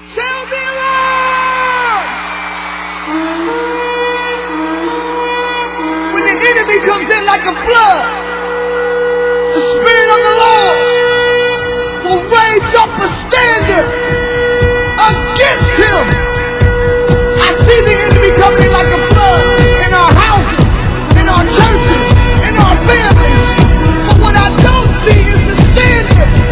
Sound the alarm! When the enemy comes in like a flood, the Spirit of the Lord will raise up a standard against him. I see the enemy coming in like a flood in our houses, in our churches, in our families. But what I don't see is the standard.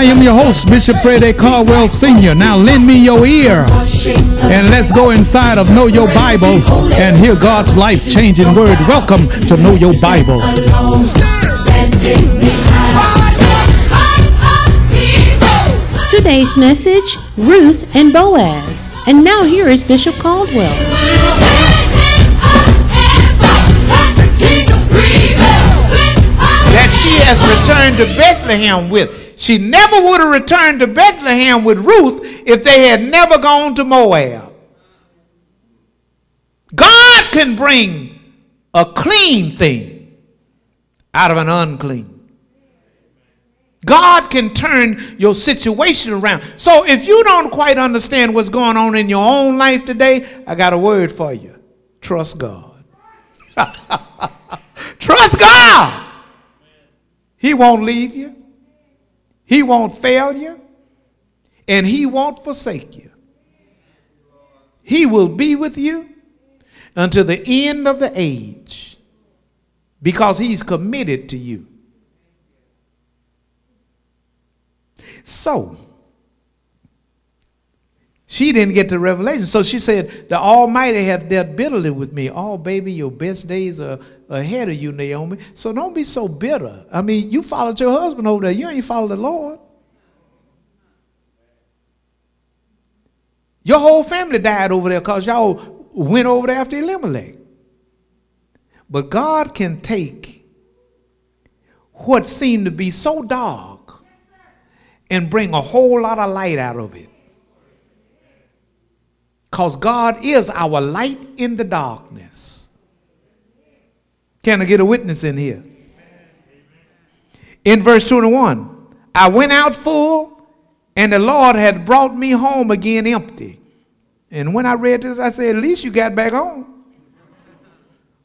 I am your host, Bishop Fred A. Caldwell Sr. Now lend me your ear and let's go inside of Know Your Bible and hear God's life changing word. Welcome to Know Your Bible. Today's message Ruth and Boaz. And now here is Bishop Caldwell. that she has returned to Bethlehem with. She never would have returned to Bethlehem with Ruth if they had never gone to Moab. God can bring a clean thing out of an unclean. God can turn your situation around. So if you don't quite understand what's going on in your own life today, I got a word for you. Trust God. Trust God. He won't leave you. He won't fail you. And he won't forsake you. He will be with you until the end of the age because he's committed to you. So, she didn't get the revelation. So she said, The Almighty hath dealt bitterly with me. Oh, baby, your best days are ahead of you, Naomi. So don't be so bitter. I mean, you followed your husband over there. You ain't followed the Lord. Your whole family died over there because y'all went over there after Elimelech. But God can take what seemed to be so dark and bring a whole lot of light out of it. Because God is our light in the darkness. Can I get a witness in here? In verse 21, I went out full, and the Lord had brought me home again empty. And when I read this, I said, At least you got back home.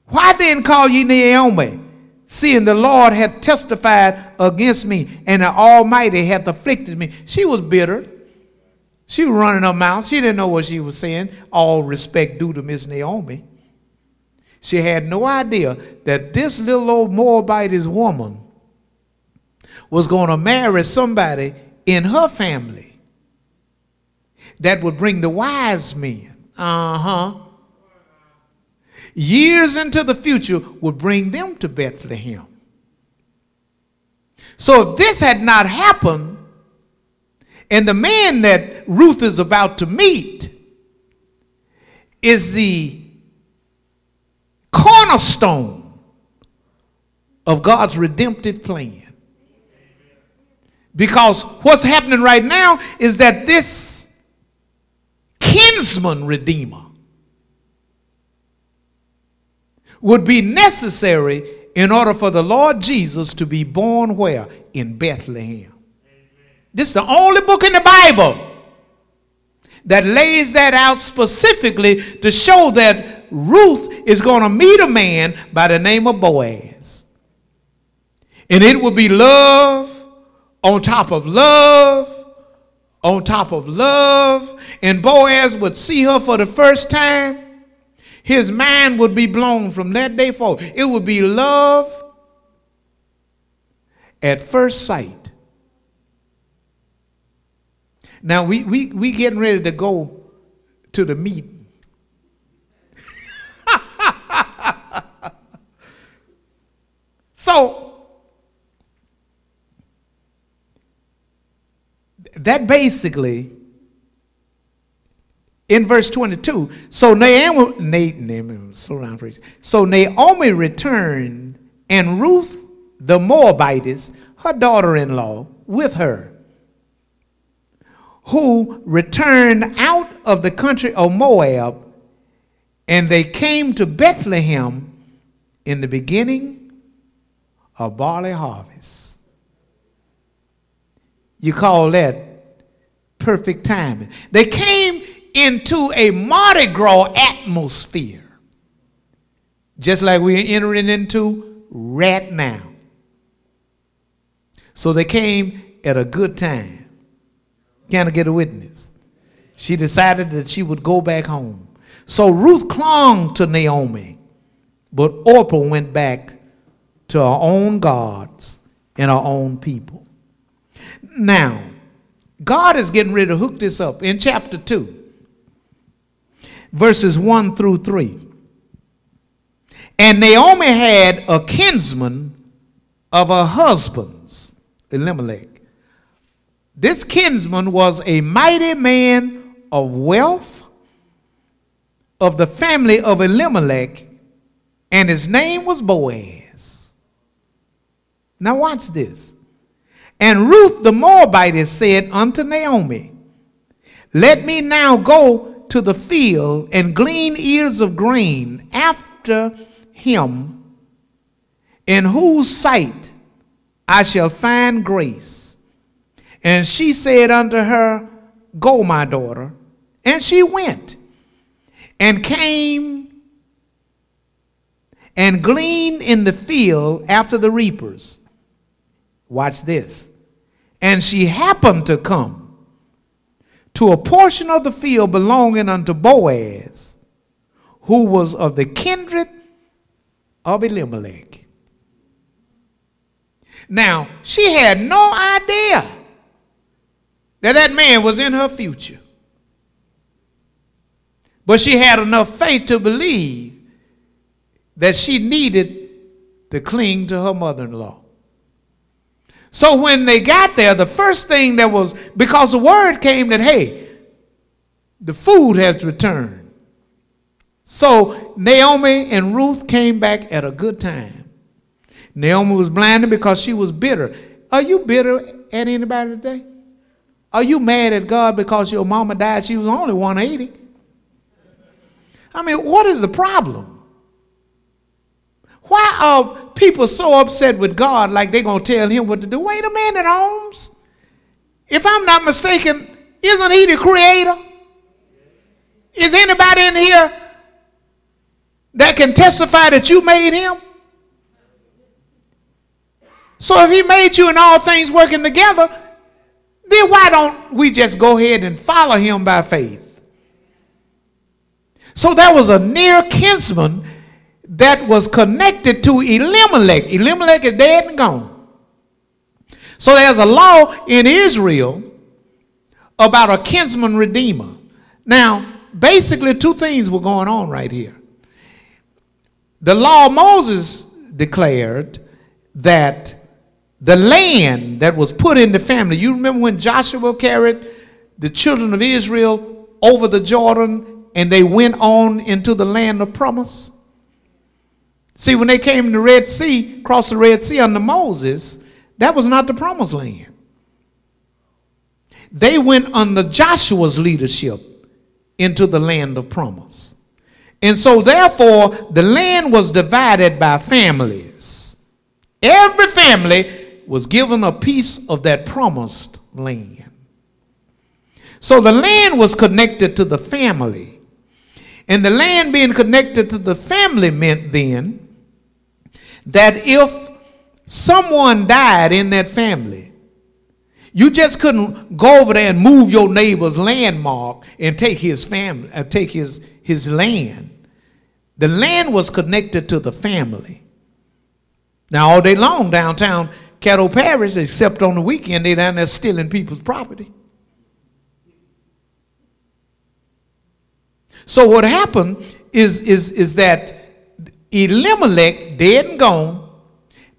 Why then call ye Naomi, seeing the Lord hath testified against me, and the Almighty hath afflicted me? She was bitter. She was running her mouth. She didn't know what she was saying. All respect due to Miss Naomi. She had no idea that this little old Moabitess woman was going to marry somebody in her family that would bring the wise men. Uh huh. Years into the future would bring them to Bethlehem. So if this had not happened, and the man that Ruth is about to meet is the cornerstone of God's redemptive plan. Because what's happening right now is that this kinsman redeemer would be necessary in order for the Lord Jesus to be born where? In Bethlehem. This is the only book in the Bible that lays that out specifically to show that Ruth is going to meet a man by the name of Boaz. And it will be love on top of love on top of love. And Boaz would see her for the first time. His mind would be blown from that day forward. It would be love at first sight. Now we we we getting ready to go to the meeting. So that basically in verse 22. So Naomi, Naomi. So Naomi returned, and Ruth the Moabitess, her daughter-in-law, with her, who returned out of the country of Moab, and they came to Bethlehem in the beginning of barley harvest. You call that perfect timing. They came into a Mardi Gras atmosphere, just like we're entering into right now. So they came at a good time. Can I get a witness? She decided that she would go back home. So Ruth clung to Naomi, but Orpah went back to our own gods and our own people. Now, God is getting ready to hook this up in chapter 2, verses 1 through 3. And Naomi had a kinsman of her husband's, Elimelech. This kinsman was a mighty man of wealth of the family of Elimelech, and his name was Boaz. Now, watch this. And Ruth the Moabitess said unto Naomi, Let me now go to the field and glean ears of grain after him, in whose sight I shall find grace. And she said unto her, Go, my daughter. And she went and came and gleaned in the field after the reapers. Watch this. And she happened to come to a portion of the field belonging unto Boaz, who was of the kindred of Elimelech. Now, she had no idea that that man was in her future. But she had enough faith to believe that she needed to cling to her mother in law. So when they got there, the first thing that was, because the word came that, hey, the food has returned. So Naomi and Ruth came back at a good time. Naomi was blinded because she was bitter. Are you bitter at anybody today? Are you mad at God because your mama died? She was only 180. I mean, what is the problem? Why are people so upset with God like they're going to tell him what to do? Wait a minute, Holmes. If I'm not mistaken, isn't he the creator? Is anybody in here that can testify that you made him? So if he made you and all things working together, then why don't we just go ahead and follow him by faith? So there was a near kinsman that was connected to Elimelech. Elimelech is dead and gone. So there's a law in Israel about a kinsman redeemer. Now, basically, two things were going on right here. The law Moses declared that the land that was put in the family, you remember when Joshua carried the children of Israel over the Jordan and they went on into the land of promise? See, when they came to the Red Sea, crossed the Red Sea under Moses, that was not the promised land. They went under Joshua's leadership into the land of promise. And so, therefore, the land was divided by families. Every family was given a piece of that promised land. So the land was connected to the family. And the land being connected to the family meant then that if someone died in that family, you just couldn't go over there and move your neighbor's landmark and take his family, uh, take his, his land. The land was connected to the family. Now, all day long downtown Caddo Parish, except on the weekend, they down there stealing people's property. So what happened is, is, is that Elimelech, dead and gone,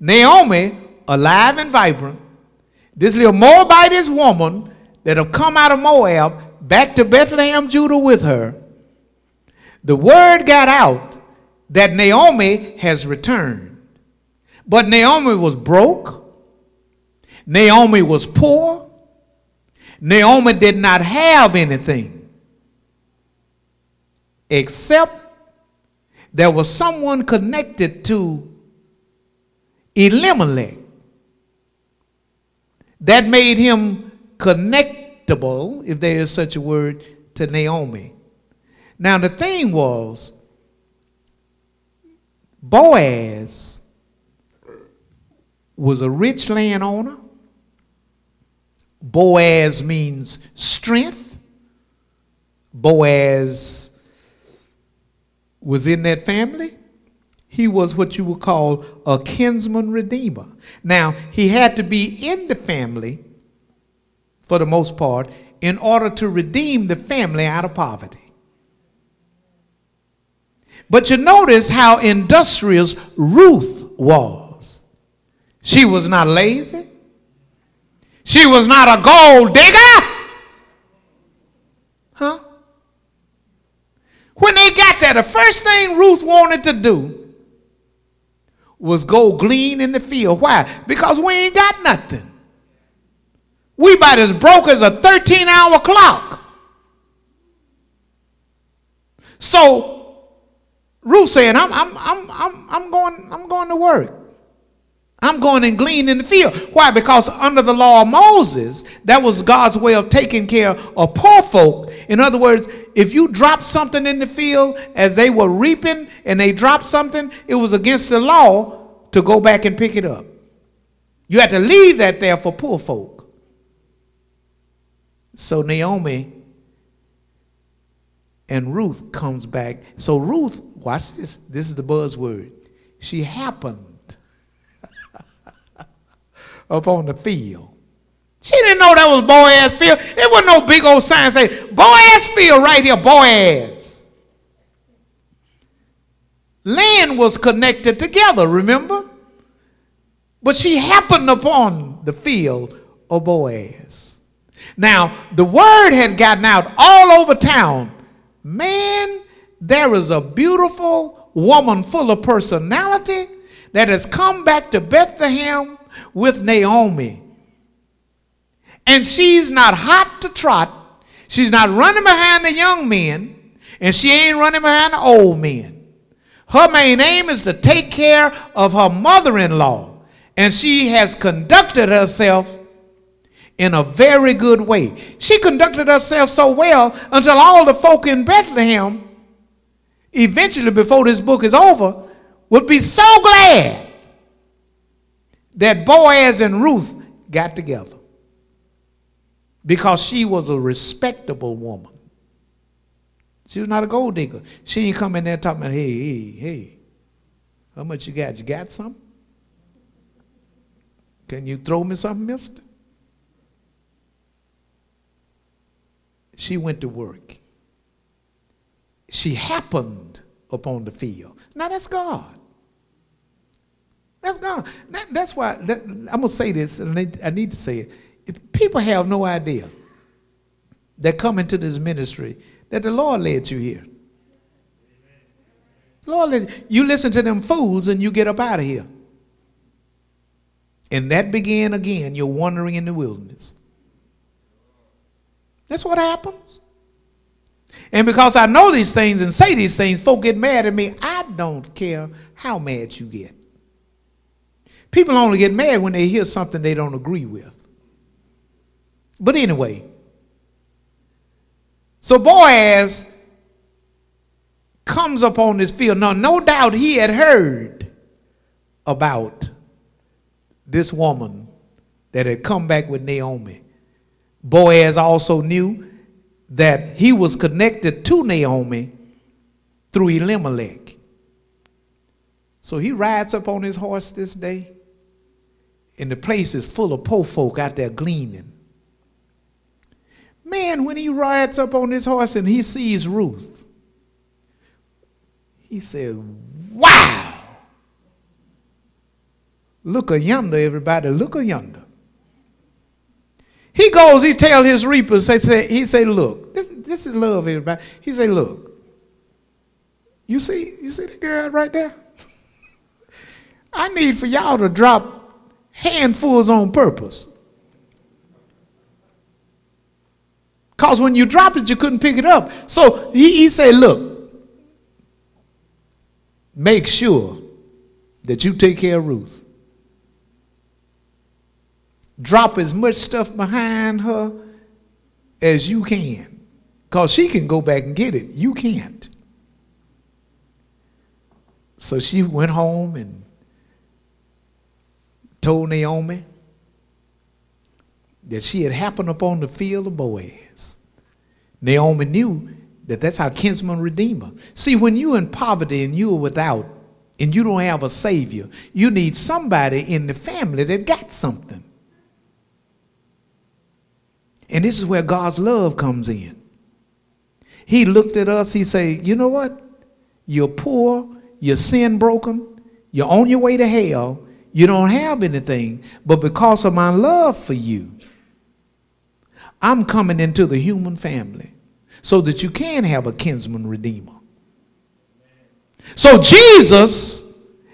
Naomi, alive and vibrant, this little Moabitess woman that have come out of Moab, back to Bethlehem, Judah with her, the word got out that Naomi has returned. But Naomi was broke. Naomi was poor. Naomi did not have anything except there was someone connected to Elimelech that made him connectable, if there is such a word, to Naomi. Now, the thing was, Boaz was a rich landowner. Boaz means strength. Boaz was in that family. He was what you would call a kinsman redeemer. Now, he had to be in the family for the most part in order to redeem the family out of poverty. But you notice how industrious Ruth was. She was not lazy. She was not a gold digger. Huh? When they got there, the first thing Ruth wanted to do was go glean in the field. Why? Because we ain't got nothing. We about as broke as a 13 hour clock. So Ruth saying, I'm, I'm, I'm, I'm, I'm, going, I'm going to work. I'm going and glean in the field. Why? Because under the law of Moses, that was God's way of taking care of poor folk. In other words, if you dropped something in the field as they were reaping and they dropped something, it was against the law to go back and pick it up. You had to leave that there for poor folk. So Naomi and Ruth comes back. So Ruth, watch this. This is the buzzword. She happened up on the field. She didn't know that was Boaz field. It wasn't no big old sign saying Boaz field right here, Boaz. Land was connected together, remember? But she happened upon the field of Boaz. Now, the word had gotten out all over town. Man, there is a beautiful woman full of personality that has come back to Bethlehem with Naomi. And she's not hot to trot. She's not running behind the young men, and she ain't running behind the old men. Her main aim is to take care of her mother in law, and she has conducted herself in a very good way. She conducted herself so well until all the folk in Bethlehem, eventually, before this book is over, would be so glad that Boaz and Ruth got together because she was a respectable woman. She was not a gold digger. She ain't come in there talking about, hey, hey, hey, how much you got? You got something? Can you throw me something, mister? She went to work. She happened upon the field. Now that's God. That's God. That, that's why that, I'm to say this, and I need, I need to say it. If people have no idea that come into this ministry that the Lord led you here. Lord, led, you listen to them fools and you get up out of here. And that began again, you're wandering in the wilderness. That's what happens. And because I know these things and say these things, folk get mad at me. I don't care how mad you get. People only get mad when they hear something they don't agree with. But anyway, so Boaz comes up on this field. Now, no doubt he had heard about this woman that had come back with Naomi. Boaz also knew that he was connected to Naomi through Elimelech. So he rides up on his horse this day, and the place is full of poor folk out there gleaning. Man, when he rides up on his horse and he sees Ruth, he said, Wow! Look a yonder, everybody, look a yonder. He goes, he tell his reapers, he say, he say look, this, this is love, everybody. He say, look, you see, you see the girl right there? I need for y'all to drop handfuls on purpose. Because when you drop it, you couldn't pick it up. So he, he said, look, make sure that you take care of Ruth. Drop as much stuff behind her as you can. Because she can go back and get it. You can't. So she went home and told Naomi that she had happened upon the field of Boaz. Naomi knew that that's our kinsman redeemer. See, when you're in poverty and you're without and you don't have a savior, you need somebody in the family that got something. And this is where God's love comes in. He looked at us, he said, You know what? You're poor, you're sin broken, you're on your way to hell, you don't have anything, but because of my love for you, I'm coming into the human family so that you can have a kinsman redeemer. So Jesus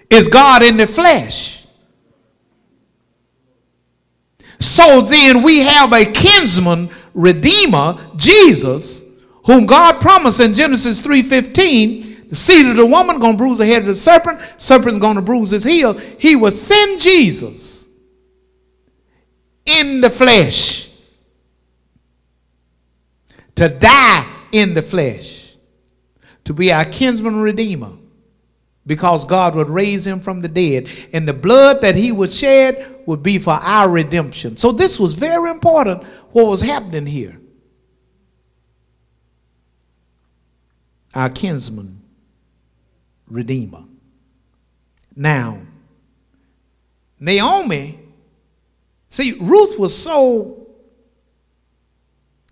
is God in the flesh. So then we have a kinsman redeemer, Jesus, whom God promised in Genesis 3:15, the seed of the woman gonna bruise the head of the serpent, serpent's gonna bruise his heel. He will send Jesus in the flesh to die in the flesh, to be our kinsman redeemer, because God would raise him from the dead. And the blood that he would shed would be for our redemption. So this was very important what was happening here. Our kinsman redeemer. Now, Naomi, see, Ruth was so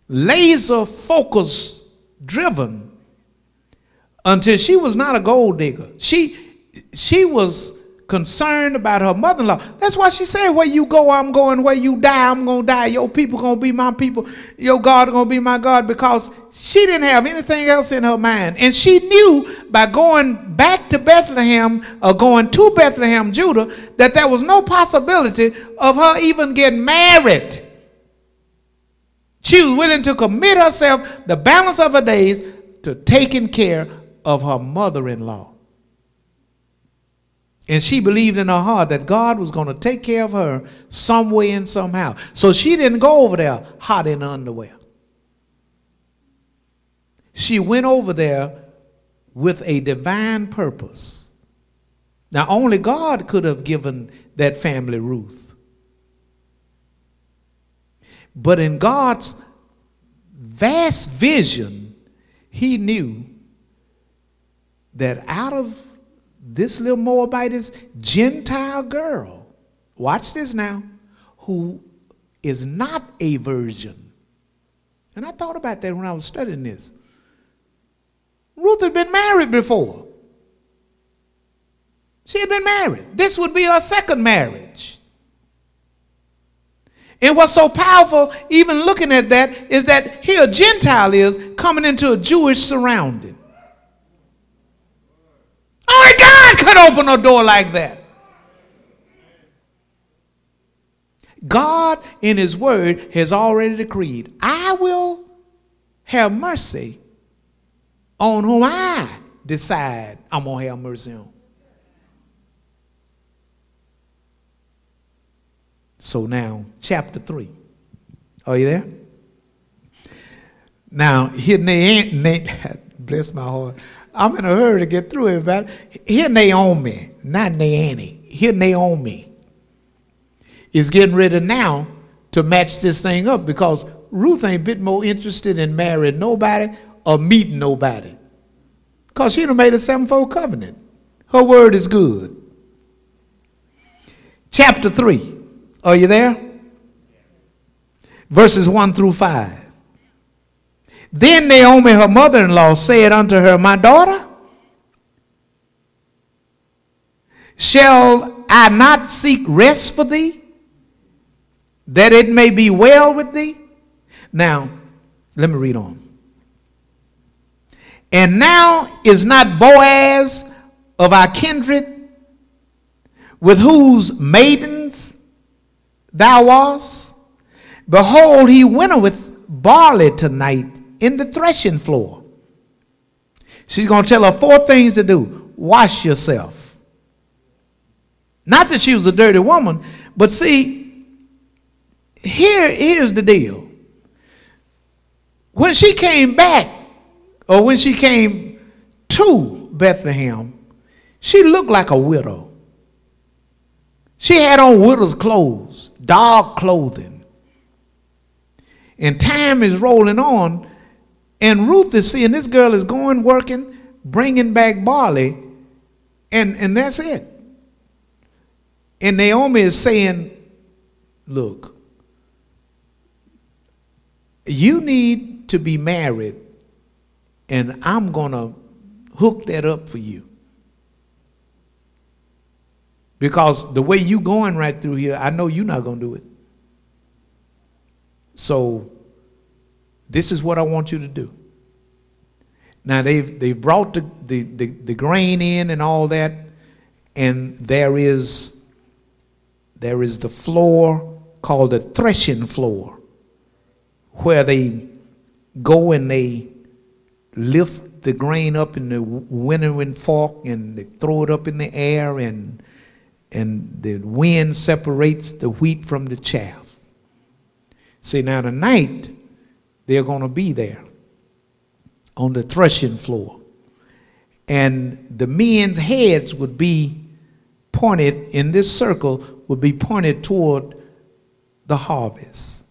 laser focus driven until she was not a gold digger. She she was concerned about her mother-in-law. That's why she said, "Where you go, I'm going. Where you die, I'm gonna die. Your people gonna be my people. Your God gonna be my God." Because she didn't have anything else in her mind, and she knew by going back to Bethlehem or going to Bethlehem, Judah, that there was no possibility of her even getting married. She was willing to commit herself the balance of her days to taking care of her mother in law. And she believed in her heart that God was going to take care of her some way and somehow. So she didn't go over there hot in underwear. She went over there with a divine purpose. Now, only God could have given that family Ruth. But in God's vast vision, he knew that out of this little Moabitess Gentile girl, watch this now, who is not a virgin. And I thought about that when I was studying this. Ruth had been married before. She had been married. This would be her second marriage. And what's so powerful, even looking at that, is that here a Gentile is coming into a Jewish surrounding. Only God could open a door like that. God, in His Word, has already decreed, I will have mercy on whom I decide I'm going to have mercy on. So now, chapter 3. Are you there? Now, here, Naomi, bless my heart. I'm in a hurry to get through but here Naomi, not Naomi, here Naomi is getting ready now to match this thing up because Ruth ain't a bit more interested in marrying nobody or meeting nobody. Because she done made a sevenfold covenant. Her word is good. Chapter 3. Are you there? Verses 1 through 5. Then Naomi, her mother in law, said unto her, My daughter, shall I not seek rest for thee, that it may be well with thee? Now, let me read on. And now is not Boaz of our kindred, with whose maidens thou wast? Behold, he winnoweth barley tonight in the threshing floor. She's going to tell her four things to do wash yourself. Not that she was a dirty woman, but see, here, here's the deal. When she came back, or when she came to Bethlehem, she looked like a widow. She had on widow's clothes, dark clothing. And time is rolling on, and Ruth is seeing this girl is going working, bringing back barley, and, and that's it. And Naomi is saying, Look, you need to be married, and I'm going to hook that up for you. Because the way you going right through here, I know you're not going to do it. So this is what I want you to do. Now they've they've brought the, the, the, the grain in and all that, and there is there is the floor called the threshing floor, where they go and they lift the grain up in the winnowing fork and they throw it up in the air and and the wind separates the wheat from the chaff. See now tonight they're going to be there on the threshing floor. And the men's heads would be pointed in this circle, would be pointed toward the harvest.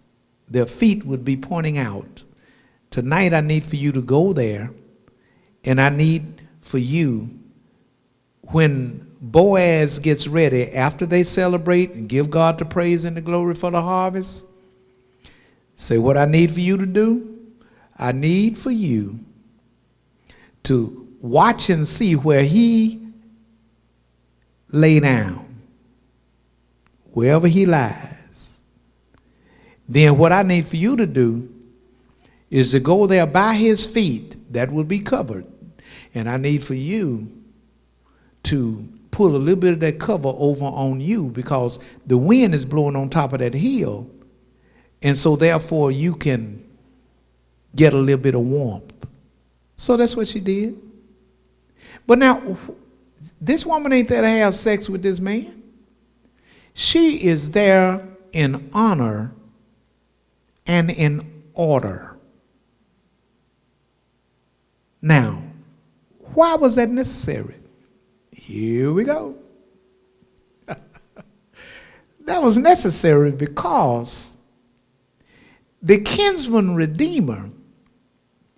Their feet would be pointing out. Tonight, I need for you to go there, and I need for you, when Boaz gets ready, after they celebrate and give God the praise and the glory for the harvest, say, What I need for you to do, I need for you to watch and see where he lay down, wherever he lies. Then what I need for you to do is to go there by his feet that will be covered. And I need for you to pull a little bit of that cover over on you because the wind is blowing on top of that hill. And so therefore you can get a little bit of warmth. So that's what she did. But now, this woman ain't there to have sex with this man. She is there in honor and in order. Now, why was that necessary? Here we go. that was necessary because the kinsman redeemer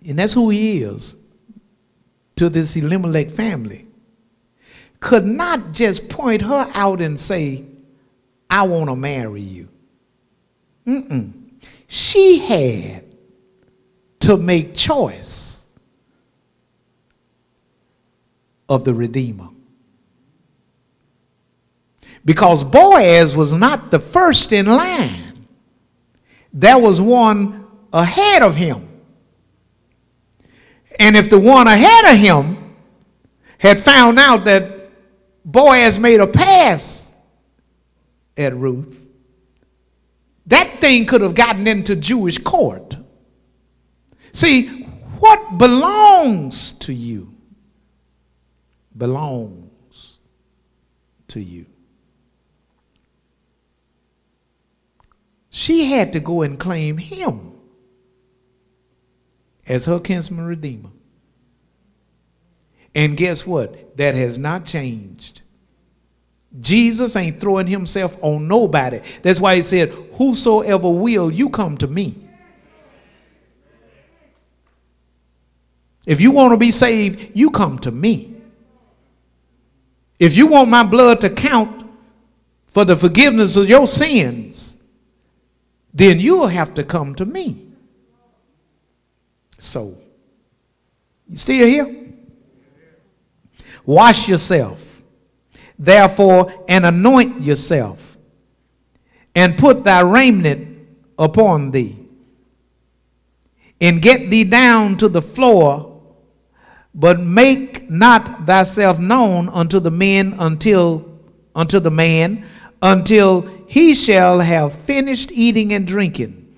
and that's who he is to this Elimelech family, could not just point her out and say, I want to marry you. Mm-mm. She had to make choice of the Redeemer. Because Boaz was not the first in line. There was one ahead of him. And if the one ahead of him had found out that Boaz made a pass at Ruth, that thing could have gotten into Jewish court. See, what belongs to you belongs to you. She had to go and claim him as her kinsman redeemer. And guess what? That has not changed. Jesus ain't throwing himself on nobody. That's why he said, Whosoever will, you come to me. If you want to be saved, you come to me. If you want my blood to count for the forgiveness of your sins, then you'll have to come to me. So, you still here? Wash yourself, therefore, and anoint yourself, and put thy raiment upon thee. and get thee down to the floor, but make not thyself known unto the men until unto the man until he shall have finished eating and drinking.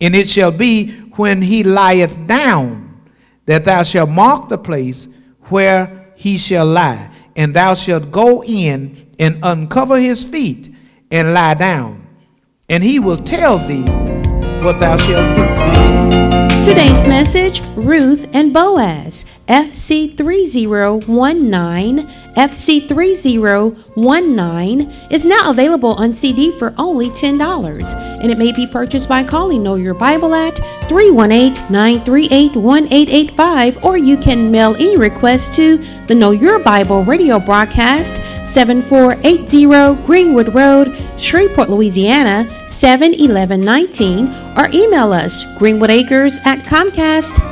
And it shall be when he lieth down that thou shalt mark the place where he shall lie, and thou shalt go in and uncover his feet and lie down, and he will tell thee what thou shalt do. Today's message Ruth and Boaz, FC3019. FC3019 is now available on CD for only $10, and it may be purchased by calling Know Your Bible at 318 938 1885, or you can mail e request to the Know Your Bible radio broadcast 7480 Greenwood Road, Shreveport, Louisiana 71119, or email us greenwoodacres at comcast.net.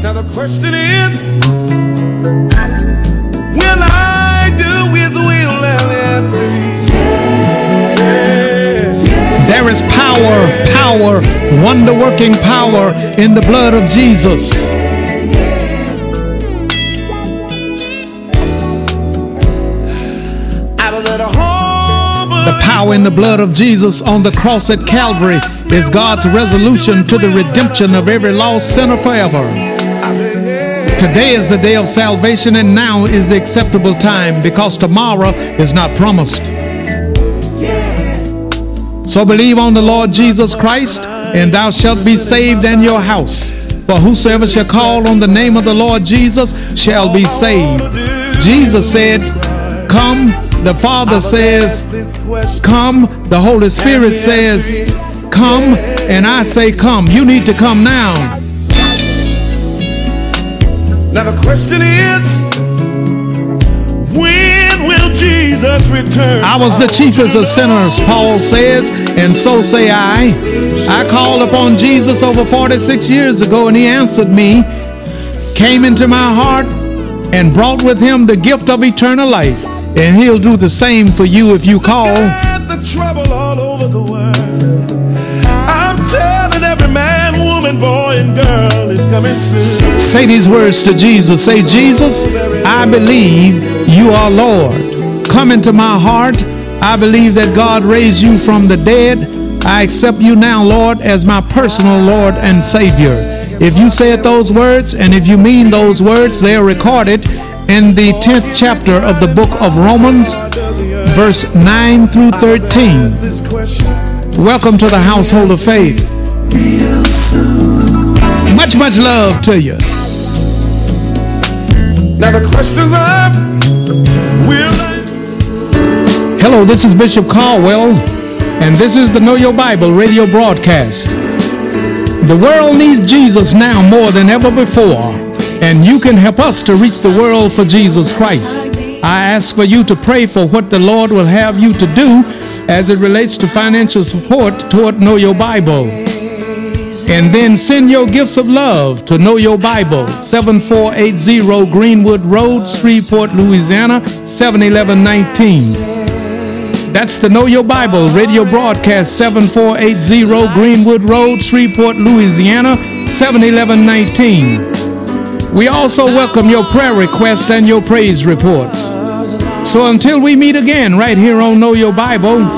Now the question is, will I do His will? And the answer is yeah. There is power, power, wonder working power in the blood of Jesus. I was at a home. The power in the blood of Jesus on the cross at Calvary is God's resolution to the redemption of every lost sinner forever. Today is the day of salvation, and now is the acceptable time because tomorrow is not promised. So believe on the Lord Jesus Christ, and thou shalt be saved and your house. For whosoever shall call on the name of the Lord Jesus shall be saved. Jesus said, Come. The Father says, Come. The Holy Spirit says, Come. And I say, Come. You need to come now. Now the question is, when will Jesus return? I was the chiefest of sinners, Paul says, and so say I. I called upon Jesus over 46 years ago, and he answered me, came into my heart, and brought with him the gift of eternal life. And he'll do the same for you if you call. Telling every man, woman, boy, and girl is coming soon. Say these words to Jesus. Say, Jesus, I believe you are Lord. Come into my heart. I believe that God raised you from the dead. I accept you now, Lord, as my personal Lord and Savior. If you said those words and if you mean those words, they are recorded in the 10th chapter of the book of Romans, verse 9 through 13. Welcome to the household of faith. Much, much love to you. Now the questions are, will Hello, this is Bishop Caldwell, and this is the Know Your Bible radio broadcast. The world needs Jesus now more than ever before, and you can help us to reach the world for Jesus Christ. I ask for you to pray for what the Lord will have you to do as it relates to financial support toward Know Your Bible. And then send your gifts of love to Know Your Bible, 7480 Greenwood Road, Shreveport, Louisiana, 71119. That's the Know Your Bible radio broadcast, 7480 Greenwood Road, Shreveport, Louisiana, 71119. We also welcome your prayer requests and your praise reports. So until we meet again right here on Know Your Bible,